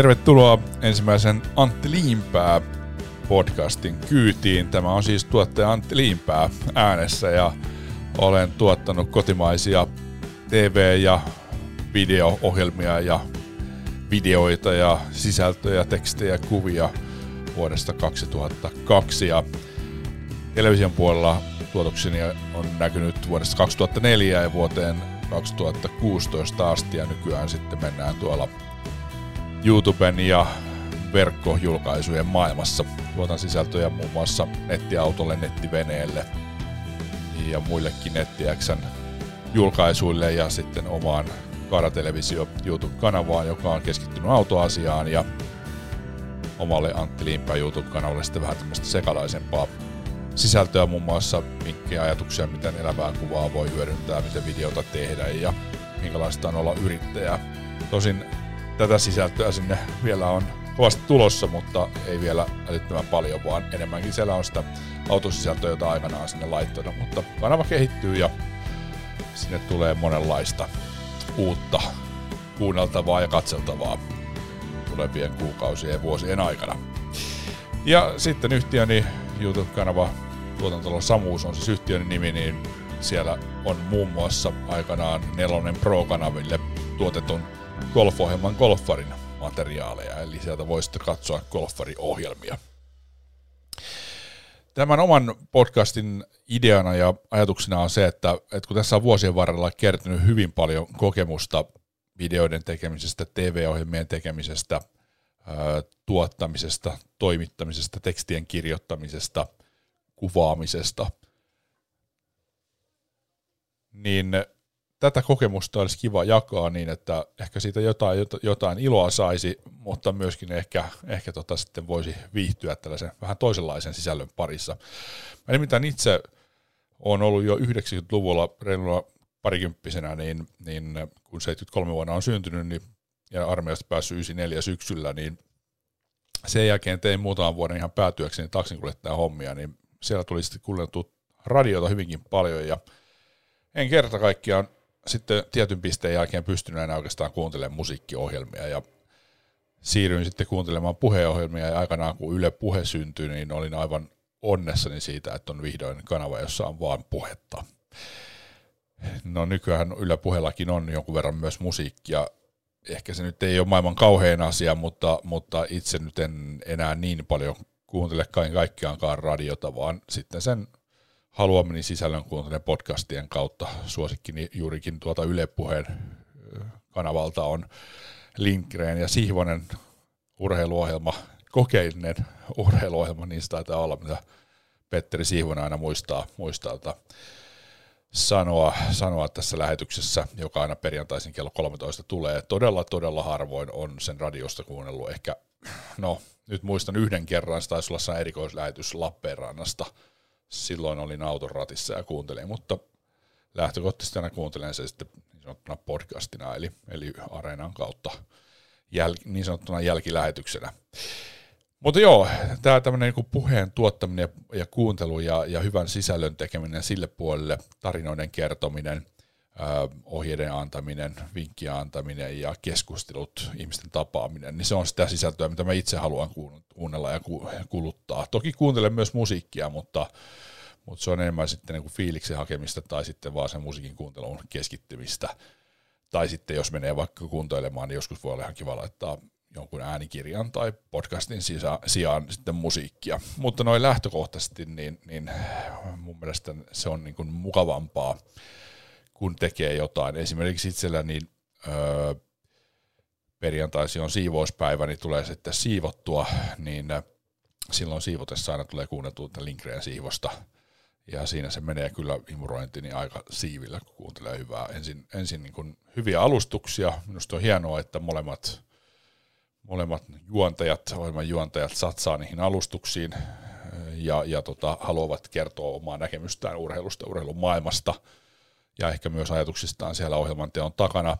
Tervetuloa ensimmäisen Antti Liimpää podcastin kyytiin. Tämä on siis tuottaja Antti Liimpää äänessä ja olen tuottanut kotimaisia TV- ja video-ohjelmia ja videoita ja sisältöjä, tekstejä, kuvia vuodesta 2002 ja television puolella tuotokseni on näkynyt vuodesta 2004 ja vuoteen 2016 asti ja nykyään sitten mennään tuolla YouTuben ja verkkojulkaisujen maailmassa. Tuotan sisältöjä muun muassa nettiautolle, nettiveneelle ja muillekin nettiäksän julkaisuille ja sitten omaan Karatelevisio YouTube-kanavaan, joka on keskittynyt autoasiaan ja omalle Antti Limpä YouTube-kanavalle sitten vähän tämmöistä sekalaisempaa sisältöä muun muassa, minkä ajatuksia, miten elävää kuvaa voi hyödyntää, miten videota tehdä ja minkälaista on olla yrittäjä. Tosin tätä sisältöä sinne vielä on kovasti tulossa, mutta ei vielä älyttömän paljon, vaan enemmänkin siellä on sitä autosisältöä, jota aikanaan sinne laittanut, mutta kanava kehittyy ja sinne tulee monenlaista uutta kuunneltavaa ja katseltavaa tulevien kuukausien ja vuosien aikana. Ja sitten yhtiöni YouTube-kanava Tuotantolon Samuus on siis yhtiön nimi, niin siellä on muun muassa aikanaan Nelonen Pro-kanaville tuotetun golfohjelman Golfarin materiaaleja, eli sieltä voisitte katsoa Golfari-ohjelmia. Tämän oman podcastin ideana ja ajatuksena on se, että, että kun tässä on vuosien varrella kertynyt hyvin paljon kokemusta videoiden tekemisestä, TV-ohjelmien tekemisestä, tuottamisesta, toimittamisesta, tekstien kirjoittamisesta, kuvaamisesta, niin tätä kokemusta olisi kiva jakaa niin, että ehkä siitä jotain, jotain iloa saisi, mutta myöskin ehkä, ehkä tota sitten voisi viihtyä tällaisen vähän toisenlaisen sisällön parissa. Mä nimittäin itse olen ollut jo 90-luvulla reilulla parikymppisenä, niin, niin kun 73 vuonna on syntynyt niin, ja armeijasta päässyt 94 syksyllä, niin sen jälkeen tein muutaman vuoden ihan päätyökseni taksinkuljettajan hommia, niin siellä tuli sitten kuunneltu radiota hyvinkin paljon ja en kerta kaikkiaan sitten tietyn pisteen jälkeen pystynyt enää oikeastaan kuuntelemaan musiikkiohjelmia ja siirryin sitten kuuntelemaan puheohjelmia ja aikanaan kun Yle Puhe syntyi, niin olin aivan onnessani siitä, että on vihdoin kanava, jossa on vaan puhetta. No nykyään Yle Puhellakin on jonkun verran myös musiikkia. Ehkä se nyt ei ole maailman kauhean asia, mutta, mutta itse nyt en enää niin paljon kuuntele kaikkiaankaan radiota, vaan sitten sen haluamani sisällön kuuntelen podcastien kautta. Suosikkini juurikin tuota Yle Puheen kanavalta on Lindgren ja Sihvonen urheiluohjelma, kokeellinen urheiluohjelma, niin se taitaa olla, mitä Petteri Sihvonen aina muistaa, muistaa että sanoa, sanoa tässä lähetyksessä, joka aina perjantaisin kello 13 tulee. Todella, todella harvoin on sen radiosta kuunnellut. Ehkä, no nyt muistan yhden kerran, se taisi olla erikoislähetys Lappeenrannasta – silloin olin auton ratissa ja kuuntelin, mutta lähtökohtaisesti aina kuuntelen se sitten niin sanottuna podcastina, eli, eli Areenan kautta jäl, niin sanottuna jälkilähetyksenä. Mutta joo, tämä tämmöinen niin puheen tuottaminen ja, ja kuuntelu ja, ja hyvän sisällön tekeminen sille puolelle, tarinoiden kertominen, ohjeiden antaminen, vinkkien antaminen ja keskustelut, ihmisten tapaaminen, niin se on sitä sisältöä, mitä mä itse haluan kuunnella ja kuluttaa. Toki kuuntelen myös musiikkia, mutta, mutta se on enemmän sitten niin kuin fiiliksen hakemista tai sitten vaan sen musiikin kuuntelun keskittymistä. Tai sitten jos menee vaikka kuuntoilemaan, niin joskus voi olla ihan kiva laittaa jonkun äänikirjan tai podcastin sijaan sitten musiikkia. Mutta noin lähtökohtaisesti, niin, niin mun mielestä se on niin kuin mukavampaa kun tekee jotain. Esimerkiksi itsellä niin öö, perjantaisi on siivouspäivä, niin tulee sitten siivottua, niin silloin siivotessa aina tulee kuunneltua Lindgren siivosta. Ja siinä se menee kyllä imurointi niin aika siivillä, kun kuuntelee hyvää. Ensin, ensin niin kuin hyviä alustuksia. Minusta on hienoa, että molemmat, molemmat juontajat, ohjelman juontajat satsaa niihin alustuksiin ja, ja tota, haluavat kertoa omaa näkemystään urheilusta, urheilun maailmasta – ja ehkä myös ajatuksistaan siellä ohjelman teon takana.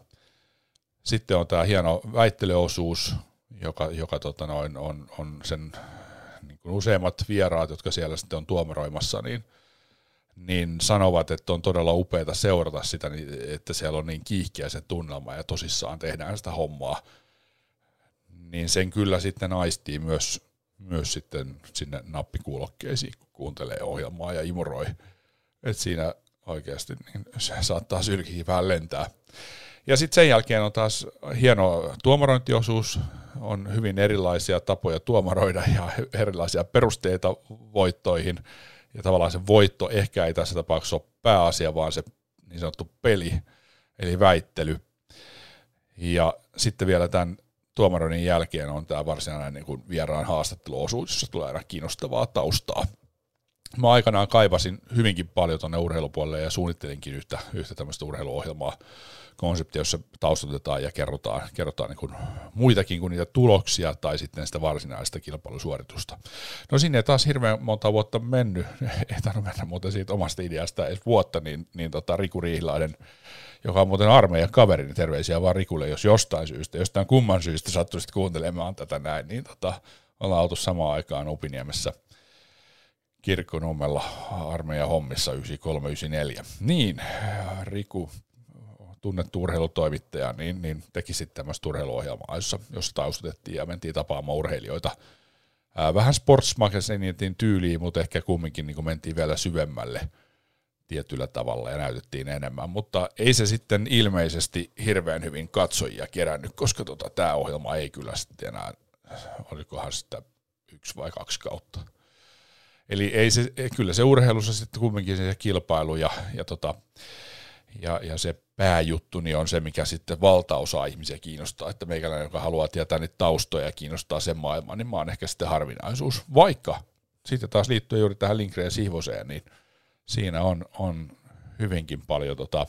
Sitten on tämä hieno väittelyosuus, joka, joka tota noin, on, on sen niin kuin useimmat vieraat, jotka siellä sitten on tuomaroimassa, niin, niin sanovat, että on todella upeaa seurata sitä, niin, että siellä on niin kiihkeä se tunnelma ja tosissaan tehdään sitä hommaa. niin sen kyllä sitten aistii myös, myös sitten sinne nappikuulokkeisiin, kun kuuntelee ohjelmaa ja imuroi. Et siinä oikeasti niin se saattaa sylkiä vähän lentää. Ja sitten sen jälkeen on taas hieno tuomarointiosuus, on hyvin erilaisia tapoja tuomaroida ja erilaisia perusteita voittoihin. Ja tavallaan se voitto ehkä ei tässä tapauksessa ole pääasia, vaan se niin sanottu peli, eli väittely. Ja sitten vielä tämän tuomaroinnin jälkeen on tämä varsinainen niin kuin vieraan haastatteluosuus, jossa tulee aina kiinnostavaa taustaa. Mä aikanaan kaivasin hyvinkin paljon tuonne urheilupuolelle ja suunnittelinkin yhtä, yhtä tämmöistä urheiluohjelmaa, konsepti, jossa taustatetaan ja kerrotaan, kerrotaan niin kuin muitakin kuin niitä tuloksia tai sitten sitä varsinaista kilpailusuoritusta. No sinne ei taas hirveän monta vuotta mennyt, ei tarvitse mennä muuten siitä omasta ideasta edes vuotta, niin, niin tota Riku Riihlainen, joka on muuten armeijan kaveri, niin terveisiä vaan Rikulle, jos jostain syystä, jostain kumman syystä sattuisit kuuntelemaan tätä näin, niin tota, ollaan oltu samaan aikaan Upiniemessä – kirkkonummella armeijan hommissa 9394. Niin, Riku tunnettu urheilutoimittaja, niin, niin teki sitten tämmöistä urheiluohjelmaa, jossa, jossa taustatettiin ja mentiin tapaamaan urheilijoita. Ää, vähän sportsmagazinin tyyliin, mutta ehkä kumminkin niin mentiin vielä syvemmälle tietyllä tavalla ja näytettiin enemmän, mutta ei se sitten ilmeisesti hirveän hyvin katsojia kerännyt, koska tota, tämä ohjelma ei kyllä sitten enää, olikohan sitä yksi vai kaksi kautta. Eli ei se, kyllä se urheilussa sitten kumminkin se kilpailu ja, ja, tota, ja, ja se pääjuttu niin on se, mikä sitten valtaosa ihmisiä kiinnostaa, että meikäläinen, joka haluaa tietää niitä taustoja ja kiinnostaa sen maailman, niin mä oon ehkä sitten harvinaisuus. Vaikka sitten taas liittyen juuri tähän Lindgren Sihvoseen, niin siinä on, on hyvinkin paljon tota,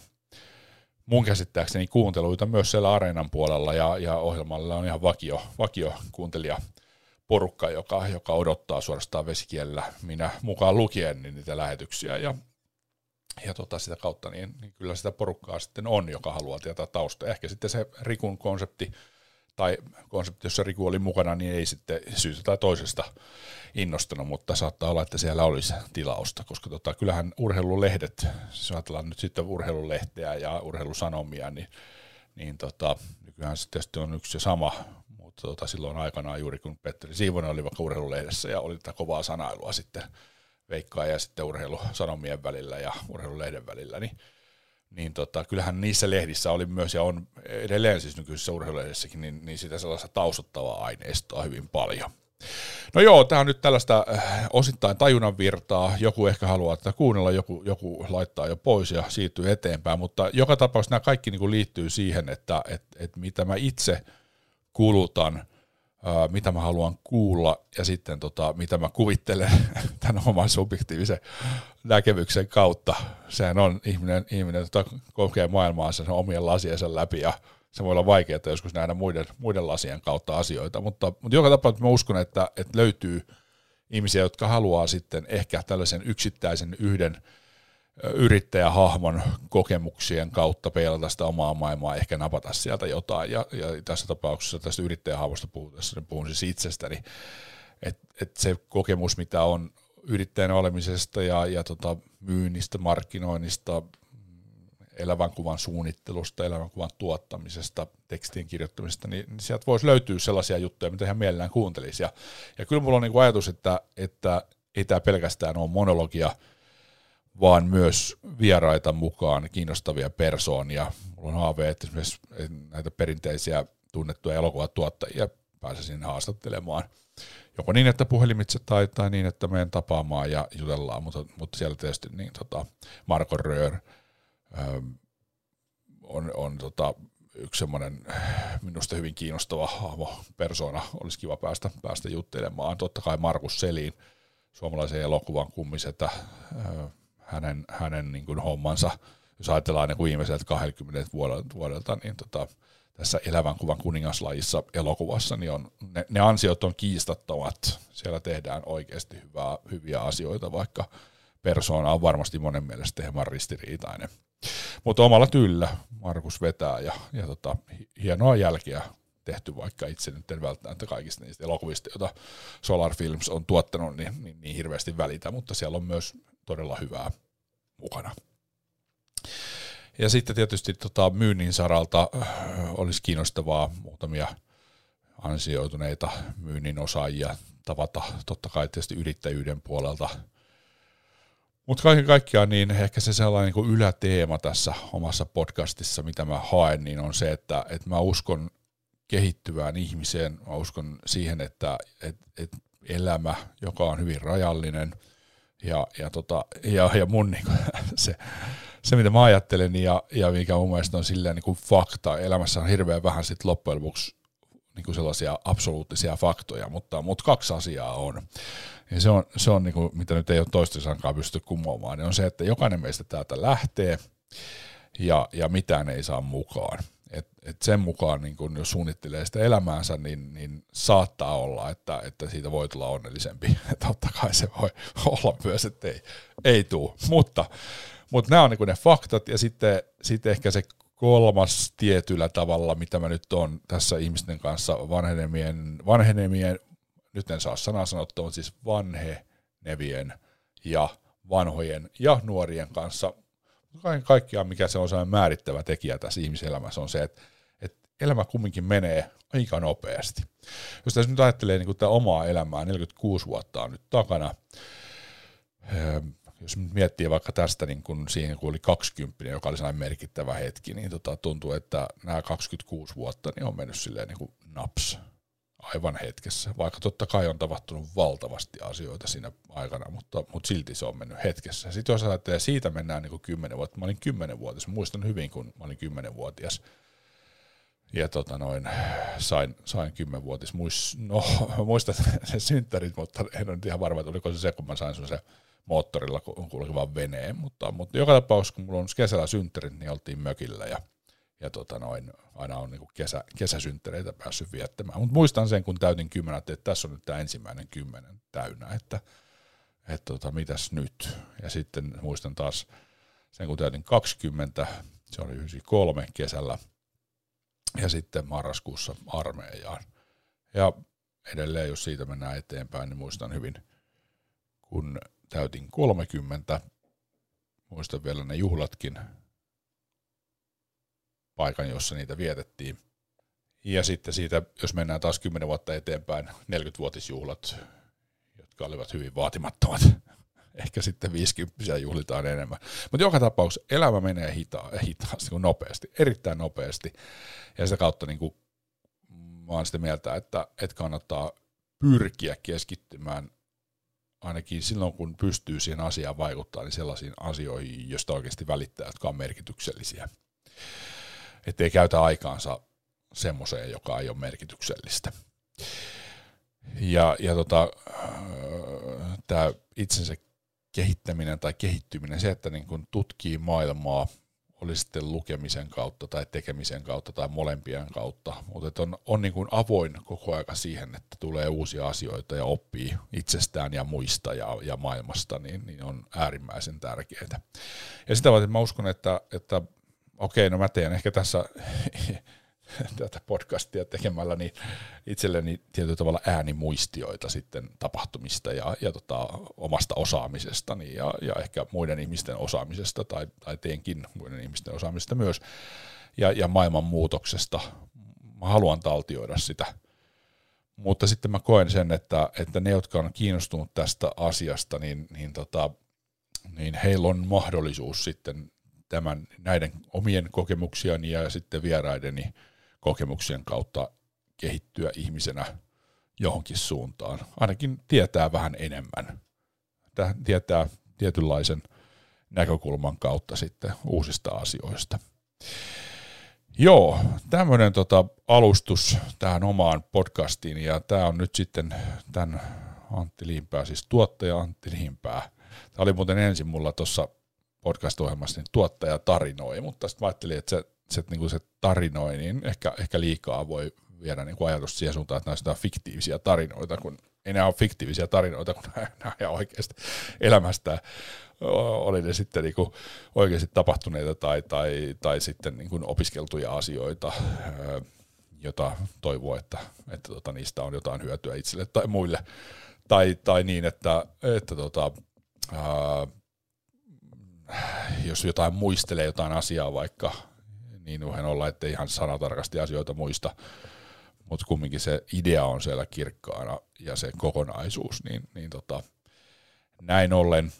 mun käsittääkseni kuunteluita myös siellä areenan puolella ja, ja ohjelmalla on ihan vakio, vakio kuuntelija porukka, joka, joka odottaa suorastaan vesikielellä, minä mukaan lukien niin niitä lähetyksiä ja ja tota, sitä kautta niin, niin kyllä sitä porukkaa sitten on, joka haluaa tietää taustaa. Ehkä sitten se Rikun konsepti tai konsepti, jossa Riku oli mukana, niin ei sitten syystä tai toisesta innostanut, mutta saattaa olla, että siellä olisi tilausta, koska tota, kyllähän urheilulehdet, jos ajatellaan nyt sitten urheilulehteä ja urheilusanomia, niin, niin tota, nykyään se tietysti on yksi ja sama, mutta tota, silloin aikanaan juuri kun Petteri Siivonen oli vaikka urheilulehdessä ja oli tätä kovaa sanailua sitten veikkaa ja sitten urheilusanomien välillä ja urheilulehden välillä, niin, niin tota, kyllähän niissä lehdissä oli myös, ja on edelleen siis nykyisessä urheilulehdessäkin, niin, niin sitä sellaista taustuttavaa aineistoa hyvin paljon. No joo, tämä on nyt tällaista äh, osittain tajunnan virtaa. Joku ehkä haluaa tätä kuunnella, joku, joku laittaa jo pois ja siirtyy eteenpäin, mutta joka tapauksessa nämä kaikki niin kuin liittyy siihen, että että että mitä mä itse kulutan mitä mä haluan kuulla ja sitten tota, mitä mä kuvittelen tämän oman subjektiivisen näkemyksen kautta. Sehän on ihminen, ihminen tota, kokee maailmaa sen omien lasiensa läpi ja se voi olla vaikeaa joskus nähdä muiden, muiden lasien kautta asioita, mutta, mutta joka tapauksessa mä uskon, että, että löytyy ihmisiä, jotka haluaa sitten ehkä tällaisen yksittäisen yhden yrittäjähahmon kokemuksien kautta peilata sitä omaa maailmaa, ehkä napata sieltä jotain. Ja, ja tässä tapauksessa tästä yrittäjähahmosta puhutaan, niin puhun siis itsestäni, että et se kokemus, mitä on yrittäjän olemisesta ja, ja tota myynnistä, markkinoinnista, elävän kuvan suunnittelusta, elävän kuvan tuottamisesta, tekstien kirjoittamisesta, niin, niin sieltä voisi löytyä sellaisia juttuja, mitä ihan mielellään kuuntelisi. Ja, ja kyllä mulla on niin ajatus, että, että ei tämä pelkästään ole monologia, vaan myös vieraita mukaan, kiinnostavia persoonia. Mulla on haave, että esimerkiksi näitä perinteisiä tunnettuja elokuvatuottajia pääsisin haastattelemaan. Joko niin, että puhelimitse tai, tai niin, että menen tapaamaan ja jutellaan, mutta, mutta siellä tietysti niin, tota, Marko Röör ähm, on, on tota, yksi semmoinen minusta hyvin kiinnostava hahmo, persona, olisi kiva päästä, päästä juttelemaan. Totta kai Markus Selin, suomalaisen elokuvan kummisetä, äh, hänen, hänen niin kuin hommansa, jos ajatellaan niin kuin viimeiseltä 20 vuodelta, niin tota, tässä elävän kuvan kuningaslajissa elokuvassa, niin on, ne, ne ansiot on kiistattomat. Siellä tehdään oikeasti hyvää, hyviä asioita, vaikka persoona on varmasti monen mielestä hieman ristiriitainen. Mutta omalla tyllä Markus vetää ja, ja tota, hienoa jälkeä tehty, vaikka itse nyt en välttämättä kaikista niistä elokuvista, joita Solar Films on tuottanut, niin, niin, niin hirveästi välitä, mutta siellä on myös todella hyvää mukana. Ja sitten tietysti tota, myynnin saralta äh, olisi kiinnostavaa muutamia ansioituneita myynnin osaajia tavata, totta kai tietysti yrittäjyyden puolelta. Mutta kaiken kaikkiaan niin ehkä se sellainen niin yläteema tässä omassa podcastissa, mitä mä haen, niin on se, että, että mä uskon kehittyvään ihmiseen, mä uskon siihen, että, että, että elämä, joka on hyvin rajallinen, ja, ja, tota, ja, ja mun niin kuin, se, se, mitä mä ajattelen ja, ja mikä mun mielestä on silleen niin kuin fakta, elämässä on hirveän vähän sit loppujen lopuksi niin kuin sellaisia absoluuttisia faktoja, mutta, mutta kaksi asiaa on. Ja se on, se on niin kuin, mitä nyt ei ole toistensaankaan pysty kumoamaan, niin on se, että jokainen meistä täältä lähtee ja, ja mitään ei saa mukaan. Et, et sen mukaan, niin kun jos suunnittelee sitä elämäänsä, niin, niin saattaa olla, että, että siitä voi tulla onnellisempi. Totta kai se voi olla myös, että ei, ei tule. Mutta, mutta nämä on niin ne faktat, ja sitten, sitten ehkä se kolmas tietyllä tavalla, mitä mä nyt on tässä ihmisten kanssa vanhenemien, vanhenemien nyt en saa sanaa sanottua, mutta siis vanhenevien ja vanhojen ja nuorien kanssa. Kaiken kaikkiaan, mikä se on sellainen määrittävä tekijä tässä ihmiselämässä, on se, että, että elämä kumminkin menee aika nopeasti. Jos tässä nyt ajattelee niin tämä omaa elämää, 46 vuotta on nyt takana, ehm, jos miettii vaikka tästä niin kun siihen, kun oli 20, joka oli sellainen merkittävä hetki, niin tota, tuntuu, että nämä 26 vuotta niin on mennyt silleen niin kuin naps aivan hetkessä, vaikka totta kai on tapahtunut valtavasti asioita siinä aikana, mutta, mutta silti se on mennyt hetkessä. Sitten jos ajattelee, siitä mennään niin 10 vuotta, mä olin 10-vuotias, muistan hyvin, kun mä olin 10-vuotias, ja tota noin, sain, sain 10-vuotis, muist, no muistan se synttärit, mutta en ole ihan varma, että oliko se se, kun mä sain se moottorilla kulkevan veneen, mutta, mutta joka tapauksessa, kun mulla on kesällä synttärit, niin oltiin mökillä ja ja tota noin, aina on niin kesä, kesäsynttereitä päässyt viettämään. Mutta muistan sen, kun täytin kymmenen, että tässä on nyt tämä ensimmäinen kymmenen täynnä, että, että tota, mitäs nyt. Ja sitten muistan taas sen, kun täytin 20, se oli 93 kesällä, ja sitten marraskuussa armeijaan. Ja edelleen, jos siitä mennään eteenpäin, niin muistan hyvin, kun täytin 30, muistan vielä ne juhlatkin, paikan, jossa niitä vietettiin. Ja sitten siitä, jos mennään taas 10 vuotta eteenpäin, 40-vuotisjuhlat, jotka olivat hyvin vaatimattomat. Ehkä sitten 50 juhlitaan enemmän. Mutta joka tapauksessa elämä menee hita- hitaasti, kuin nopeasti, erittäin nopeasti. Ja sitä kautta niin kuin, mä olen sitä mieltä, että, että kannattaa pyrkiä keskittymään ainakin silloin, kun pystyy siihen asiaan vaikuttaa, niin sellaisiin asioihin, joista oikeasti välittää, jotka on merkityksellisiä ettei käytä aikaansa semmoiseen, joka ei ole merkityksellistä. Ja, ja tota, tämä itsensä kehittäminen tai kehittyminen, se, että niin kun tutkii maailmaa, oli sitten lukemisen kautta tai tekemisen kautta tai molempien kautta, mutta on, on niin kuin avoin koko aika siihen, että tulee uusia asioita ja oppii itsestään ja muista ja, ja maailmasta, niin, niin on äärimmäisen tärkeää. Ja sitä varten mä uskon, että, että okei, no mä teen ehkä tässä tätä podcastia tekemällä niin itselleni tietyllä tavalla äänimuistioita sitten tapahtumista ja, ja tota, omasta osaamisestani ja, ja ehkä muiden ihmisten osaamisesta tai, tai teenkin muiden ihmisten osaamisesta myös ja, ja maailman muutoksesta. Mä haluan taltioida sitä. Mutta sitten mä koen sen, että, että ne, jotka on kiinnostunut tästä asiasta, niin, niin, tota, niin heillä on mahdollisuus sitten tämän, näiden omien kokemuksiani ja sitten vieraideni kokemuksien kautta kehittyä ihmisenä johonkin suuntaan. Ainakin tietää vähän enemmän. Tietää tietynlaisen näkökulman kautta sitten uusista asioista. Joo, tämmöinen tota alustus tähän omaan podcastiin ja tämä on nyt sitten tämän Antti Liimpää, siis tuottaja Antti Liimpää. Tämä oli muuten ensin mulla tuossa podcast-ohjelmassa niin tuottaja tarinoi, mutta sitten ajattelin, että se, se, niin kuin se tarinoi, niin ehkä, ehkä liikaa voi viedä niin kuin ajatus siihen suuntaan, että nämä on fiktiivisiä tarinoita, kun ei nämä ole fiktiivisiä tarinoita, kun nämä ihan oikeasti elämästä oli ne sitten niin kuin oikeasti tapahtuneita tai, tai, tai sitten niin kuin opiskeltuja asioita, jota toivoo, että, että tota, niistä on jotain hyötyä itselle tai muille. Tai, tai niin, että, että tota, ää, jos jotain muistelee jotain asiaa vaikka, niin voihan olla, että ihan sanatarkasti asioita muista, mutta kumminkin se idea on siellä kirkkaana ja se kokonaisuus, niin, niin tota, näin ollen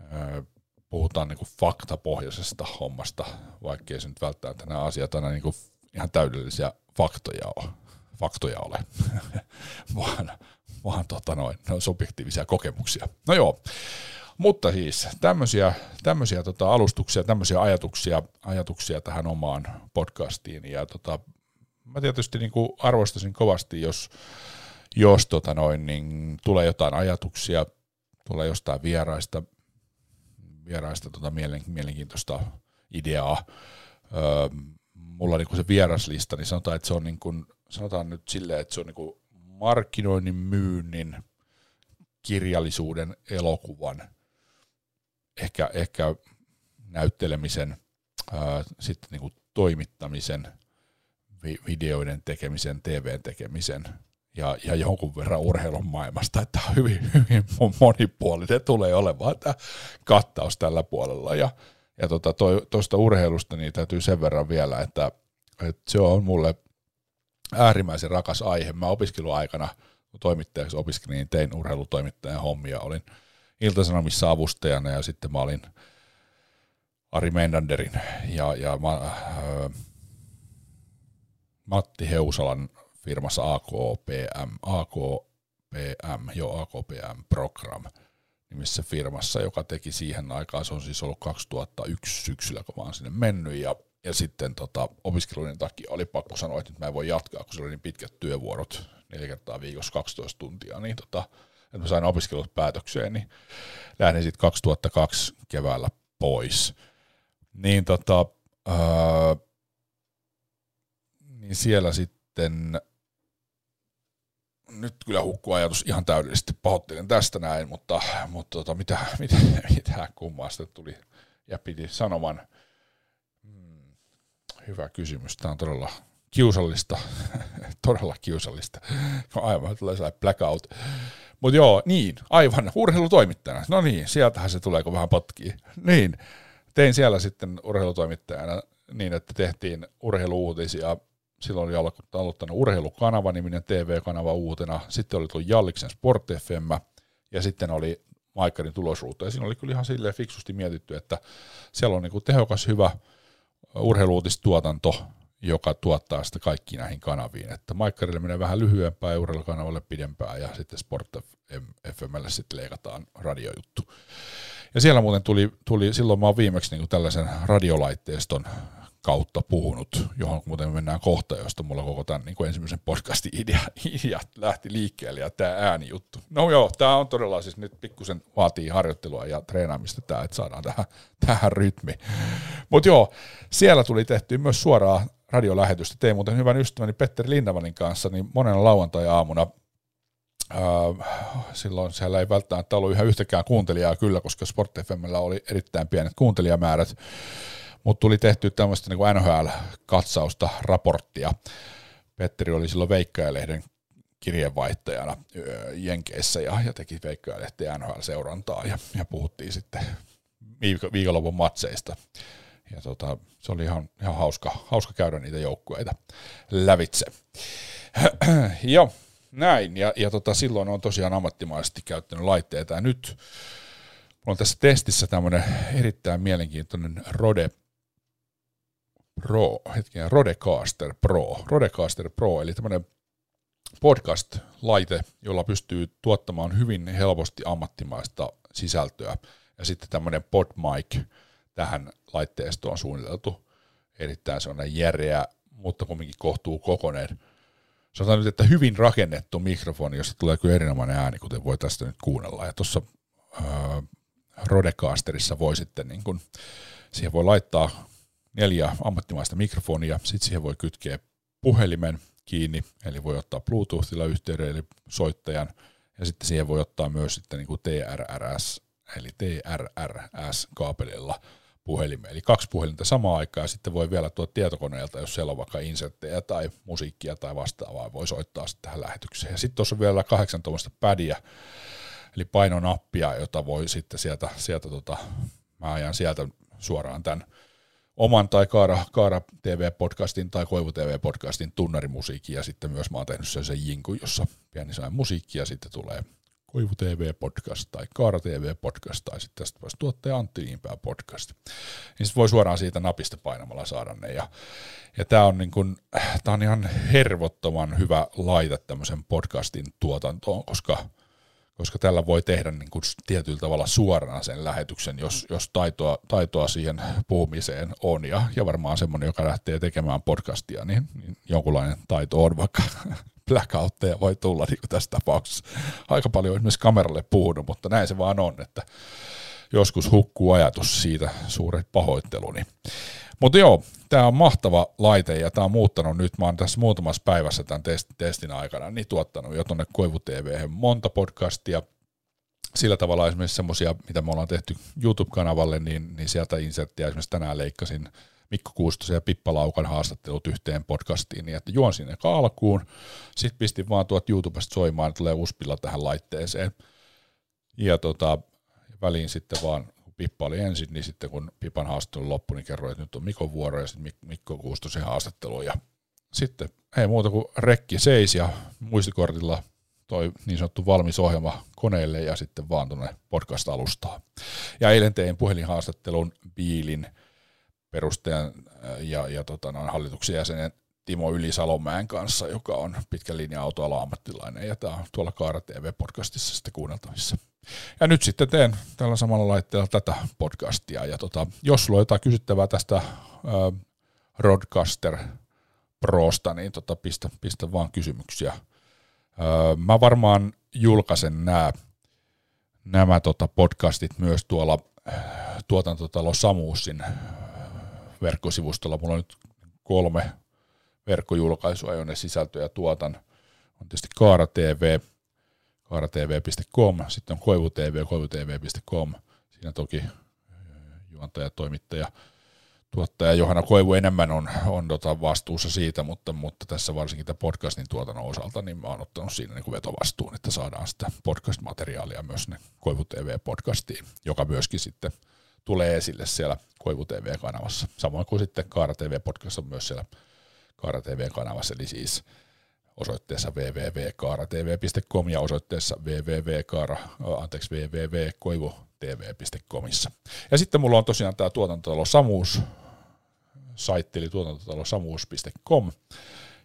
ö, puhutaan niin kuin faktapohjaisesta hommasta, vaikkei se nyt välttämättä nämä asiat aina niin kuin ihan täydellisiä faktoja ole, faktoja ole. vaan, vaan tota noin, ne on subjektiivisia kokemuksia. No joo, mutta siis tämmöisiä, tämmöisiä tota alustuksia, tämmöisiä ajatuksia, ajatuksia tähän omaan podcastiin. Ja tota, mä tietysti niin kuin arvostasin kovasti, jos, jos tota noin, niin tulee jotain ajatuksia, tulee jostain vieraista, vieraista tota mielenkiintoista ideaa. Öö, mulla niin kuin se vieraslista, niin sanotaan, että se on niin kuin, sanotaan nyt silleen, että se on niin kuin markkinoinnin, myynnin, kirjallisuuden, elokuvan, ehkä, ehkä näyttelemisen, ää, sitten niin kuin toimittamisen, vi- videoiden tekemisen, TVn tekemisen ja, ja jonkun verran urheilun maailmasta, että hyvin, hyvin monipuolinen tulee olemaan tämä kattaus tällä puolella. Ja, ja tuosta tota, urheilusta niin täytyy sen verran vielä, että, että se on mulle äärimmäisen rakas aihe. Mä opiskeluaikana, toimittajaksi opiskelin, niin tein urheilutoimittajan hommia. Olin Iltasanomissa avustajana ja sitten mä olin Ari Mendanderin ja, ja mä, äh, Matti Heusalan firmassa AKPM, AKPM, jo AKPM Program nimissä firmassa, joka teki siihen aikaan, se on siis ollut 2001 syksyllä, kun mä oon sinne mennyt, ja, ja sitten tota, opiskelujen takia oli pakko sanoa, että nyt mä en voi jatkaa, kun se oli niin pitkät työvuorot, neljä kertaa viikossa 12 tuntia, niin tota, että mä sain opiskelut päätökseen, niin lähdin sitten 2002 keväällä pois. Niin tota, ää, niin siellä sitten nyt kyllä hukkuu ajatus ihan täydellisesti, pahoittelen tästä näin, mutta, mutta tota, mitä, mitä, mitä kummaa sitten tuli ja piti sanoman. Hmm, hyvä kysymys, tämä on todella kiusallista, todella kiusallista, aivan tulee sellainen blackout. Mutta joo, niin, aivan, urheilutoimittajana, no niin, sieltähän se tulee, kun vähän potkii. Niin, tein siellä sitten urheilutoimittajana niin, että tehtiin urheiluuutisia. Silloin oli aloittanut Urheilukanava-niminen TV-kanava uutena, sitten oli tullut Jalliksen Sport FM, ja sitten oli Maikkarin tulosruutu, ja siinä oli kyllä ihan silleen fiksusti mietitty, että siellä on niin tehokas, hyvä urheiluutistuotanto, joka tuottaa sitä kaikki näihin kanaviin, että Maikkarille menee vähän lyhyempää ja urheilukanavalle pidempää, ja sitten Sport FMlle sitten leikataan radiojuttu. Ja siellä muuten tuli, tuli silloin mä oon viimeksi niin tällaisen radiolaitteiston kautta puhunut, johon muuten mennään kohta, josta mulla koko tämän niin ensimmäisen podcastin idea, idea lähti liikkeelle ja tämä äänijuttu. No joo, tämä on todella siis nyt pikkusen vaatii harjoittelua ja treenaamista tämä, että saadaan tähän, tähän rytmi. Mutta joo, siellä tuli tehty myös suoraa radiolähetystä. Tein muuten hyvän ystäväni Petteri Lindavanin kanssa, niin monen lauantai-aamuna silloin siellä ei välttämättä ollut ihan yhtäkään kuuntelijaa kyllä, koska Sport FMllä oli erittäin pienet kuuntelijamäärät mutta tuli tehty tämmöistä niin NHL-katsausta, raporttia. Petteri oli silloin Veikkajalehden kirjeenvaihtajana Jenkeissä ja, ja teki Veikkajalehteen NHL-seurantaa ja, ja puhuttiin sitten viik- viikonlopun matseista. Ja tota, se oli ihan, ihan hauska, hauska käydä niitä joukkueita lävitse. Joo, näin. Ja, ja tota, silloin on tosiaan ammattimaisesti käyttänyt laitteita. Ja nyt mulla on tässä testissä tämmöinen erittäin mielenkiintoinen Rode Pro, hetkinen, Rodecaster Pro, Rodecaster Pro, eli tämmöinen podcast-laite, jolla pystyy tuottamaan hyvin helposti ammattimaista sisältöä. Ja sitten tämmöinen PodMic tähän laitteistoon on suunniteltu erittäin sellainen järeä, mutta kumminkin kohtuu kokoneen. Sanotaan nyt, että hyvin rakennettu mikrofoni, josta tulee kyllä erinomainen ääni, kuten voi tästä nyt kuunnella. Ja tuossa äh, Rodecasterissa voi sitten, niin kun, siihen voi laittaa neljä ammattimaista mikrofonia, sitten siihen voi kytkeä puhelimen kiinni, eli voi ottaa Bluetoothilla yhteyden, eli soittajan, ja sitten siihen voi ottaa myös sitten niin TRRS, eli TRRS-kaapelilla puhelimen, eli kaksi puhelinta samaan aikaan, ja sitten voi vielä tuo tietokoneelta, jos siellä on vaikka inserttejä tai musiikkia tai vastaavaa, voi soittaa sitten tähän lähetykseen. Ja sitten tuossa on vielä kahdeksan tuommoista pädiä, eli painonappia, jota voi sitten sieltä, sieltä tota, mä ajan sieltä suoraan tämän oman tai Kaara, Kaara TV-podcastin tai Koivu TV-podcastin tunnarimusiikin ja sitten myös mä oon tehnyt sen, sen jinku, jossa saa musiikkia ja sitten tulee Koivu TV-podcast tai Kaara TV-podcast tai sitten tästä voisi tuottaja Antti Niinpää podcast. Niin sitten voi suoraan siitä napista painamalla saada ne. Ja, ja tämä on, niin kun, tää on ihan hervottoman hyvä laite tämmöisen podcastin tuotantoon, koska – koska tällä voi tehdä niin kuin tietyllä tavalla suoraan sen lähetyksen, jos, jos taitoa, taitoa siihen puhumiseen on, ja, ja varmaan semmoinen, joka lähtee tekemään podcastia, niin, niin jonkunlainen taito on, vaikka blackoutteja voi tulla niin kuin tässä tapauksessa. Aika paljon esimerkiksi kameralle puhunut, mutta näin se vaan on, että joskus hukkuu ajatus siitä suuret pahoitteluni. Mutta joo, tämä on mahtava laite ja tämä on muuttanut nyt, mä oon tässä muutamassa päivässä tämän test, testin aikana, niin tuottanut jo tuonne Koivu TV monta podcastia, sillä tavalla esimerkiksi semmoisia, mitä me ollaan tehty YouTube-kanavalle, niin, niin sieltä inserttiä esimerkiksi tänään leikkasin Mikko Kuustosen ja Pippa Laukan haastattelut yhteen podcastiin, niin että juon sinne alkuun, sitten pistin vaan tuot YouTubesta soimaan, että tulee uspilla tähän laitteeseen, ja tota, väliin sitten vaan Pippa oli ensin, niin sitten kun Pipan haastattelu loppui, niin kerroin, että nyt on Mikon vuoro ja sitten Mikko Kuustosen haastattelu. Ja sitten ei muuta kuin rekki seis ja muistikortilla toi niin sanottu valmis ohjelma koneelle ja sitten vaan tuonne podcast-alustaan. Ja eilen tein puhelinhaastattelun Biilin perustajan äh, ja, ja tota, noin hallituksen jäsenen Timo Ylisalomäen kanssa, joka on pitkän linjan autoala ammattilainen, ja tämä on tuolla Kaara TV-podcastissa sitten kuunneltavissa. Ja nyt sitten teen tällä samalla laitteella tätä podcastia, ja tota, jos sulla on jotain kysyttävää tästä äh, Rodcaster Prosta, niin tota, pistä, pistä vaan kysymyksiä. Äh, mä varmaan julkaisen nämä, nämä tota podcastit myös tuolla tuotantotalo Samuusin verkkosivustolla. Mulla on nyt kolme verkkojulkaisua, jonne sisältöjä tuotan. On tietysti Kaara TV, kaaratv.com, sitten on Koivu TV, koivutv.com. Siinä toki juontaja, toimittaja, tuottaja Johanna Koivu enemmän on, on tota vastuussa siitä, mutta, mutta tässä varsinkin tämän podcastin tuotannon osalta, niin mä oon ottanut siinä niin vetovastuun, että saadaan sitä podcast-materiaalia myös ne Koivu TV-podcastiin, joka myöskin sitten tulee esille siellä Koivu TV-kanavassa. Samoin kuin sitten Kaara TV-podcast on myös siellä Kaara TV-kanavassa, eli siis osoitteessa www.kaaratv.com ja osoitteessa www.kaara, anteeksi, www.koivutv.comissa. Ja sitten mulla on tosiaan tämä tuotantotalo Samuus, saitti eli tuotantotalo samuus.com,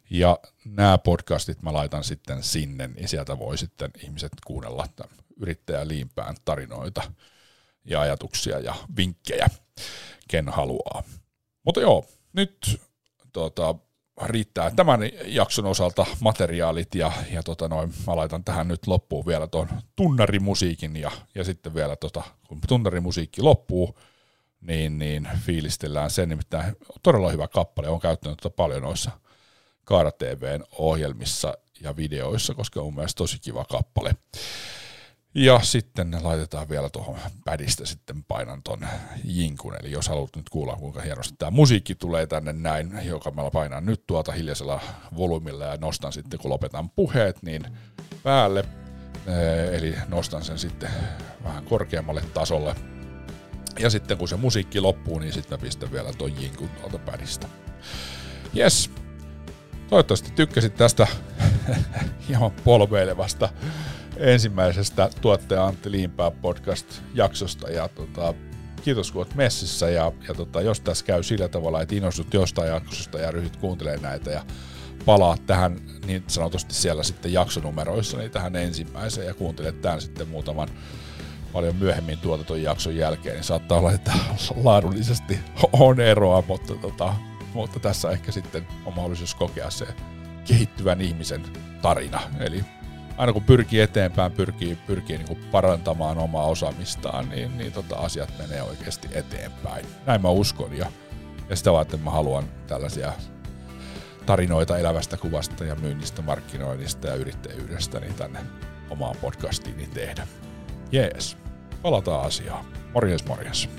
ja nämä podcastit mä laitan sitten sinne, niin sieltä voi sitten ihmiset kuunnella yrittäjä Liimpään tarinoita ja ajatuksia ja vinkkejä, ken haluaa. Mutta joo, nyt tota, riittää tämän jakson osalta materiaalit ja, ja tota noin, mä laitan tähän nyt loppuun vielä tuon tunnarimusiikin ja, ja sitten vielä tota, kun tunnarimusiikki loppuu, niin, niin fiilistellään sen, nimittäin todella hyvä kappale, on käyttänyt tota paljon noissa Kaara TVn ohjelmissa ja videoissa, koska on mun mielestä tosi kiva kappale. Ja sitten ne laitetaan vielä tuohon pädistä sitten painan ton jinkun, eli jos haluat nyt kuulla kuinka hienosti tämä musiikki tulee tänne näin, joka mä painan nyt tuota hiljaisella volyymilla ja nostan sitten kun lopetan puheet, niin päälle, eli nostan sen sitten vähän korkeammalle tasolle. Ja sitten kun se musiikki loppuu, niin sitten pistän vielä ton jinkun tuolta pädistä. Yes, toivottavasti tykkäsit tästä hieman polveilevasta ensimmäisestä tuottaja Antti Liimpää podcast-jaksosta ja tota, kiitos kun olet messissä ja, ja tota, jos tässä käy sillä tavalla, että innostut jostain jaksosta ja ryhdyt kuuntelemaan näitä ja palaa tähän niin sanotusti siellä sitten jaksonumeroissa niin tähän ensimmäiseen ja kuuntelet tämän sitten muutaman paljon myöhemmin tuotetun jakson jälkeen, niin saattaa olla, että laadullisesti on eroa, mutta, tota, mutta tässä ehkä sitten on mahdollisuus kokea se kehittyvän ihmisen tarina. Eli aina kun pyrkii eteenpäin, pyrkii, pyrkii niin parantamaan omaa osaamistaan, niin, niin tota, asiat menee oikeasti eteenpäin. Näin mä uskon ja, ja sitä varten mä haluan tällaisia tarinoita elävästä kuvasta ja myynnistä, markkinoinnista ja yrittäjyydestä niin tänne omaan podcastiini tehdä. Jees, palataan asiaan. Morjes morjes.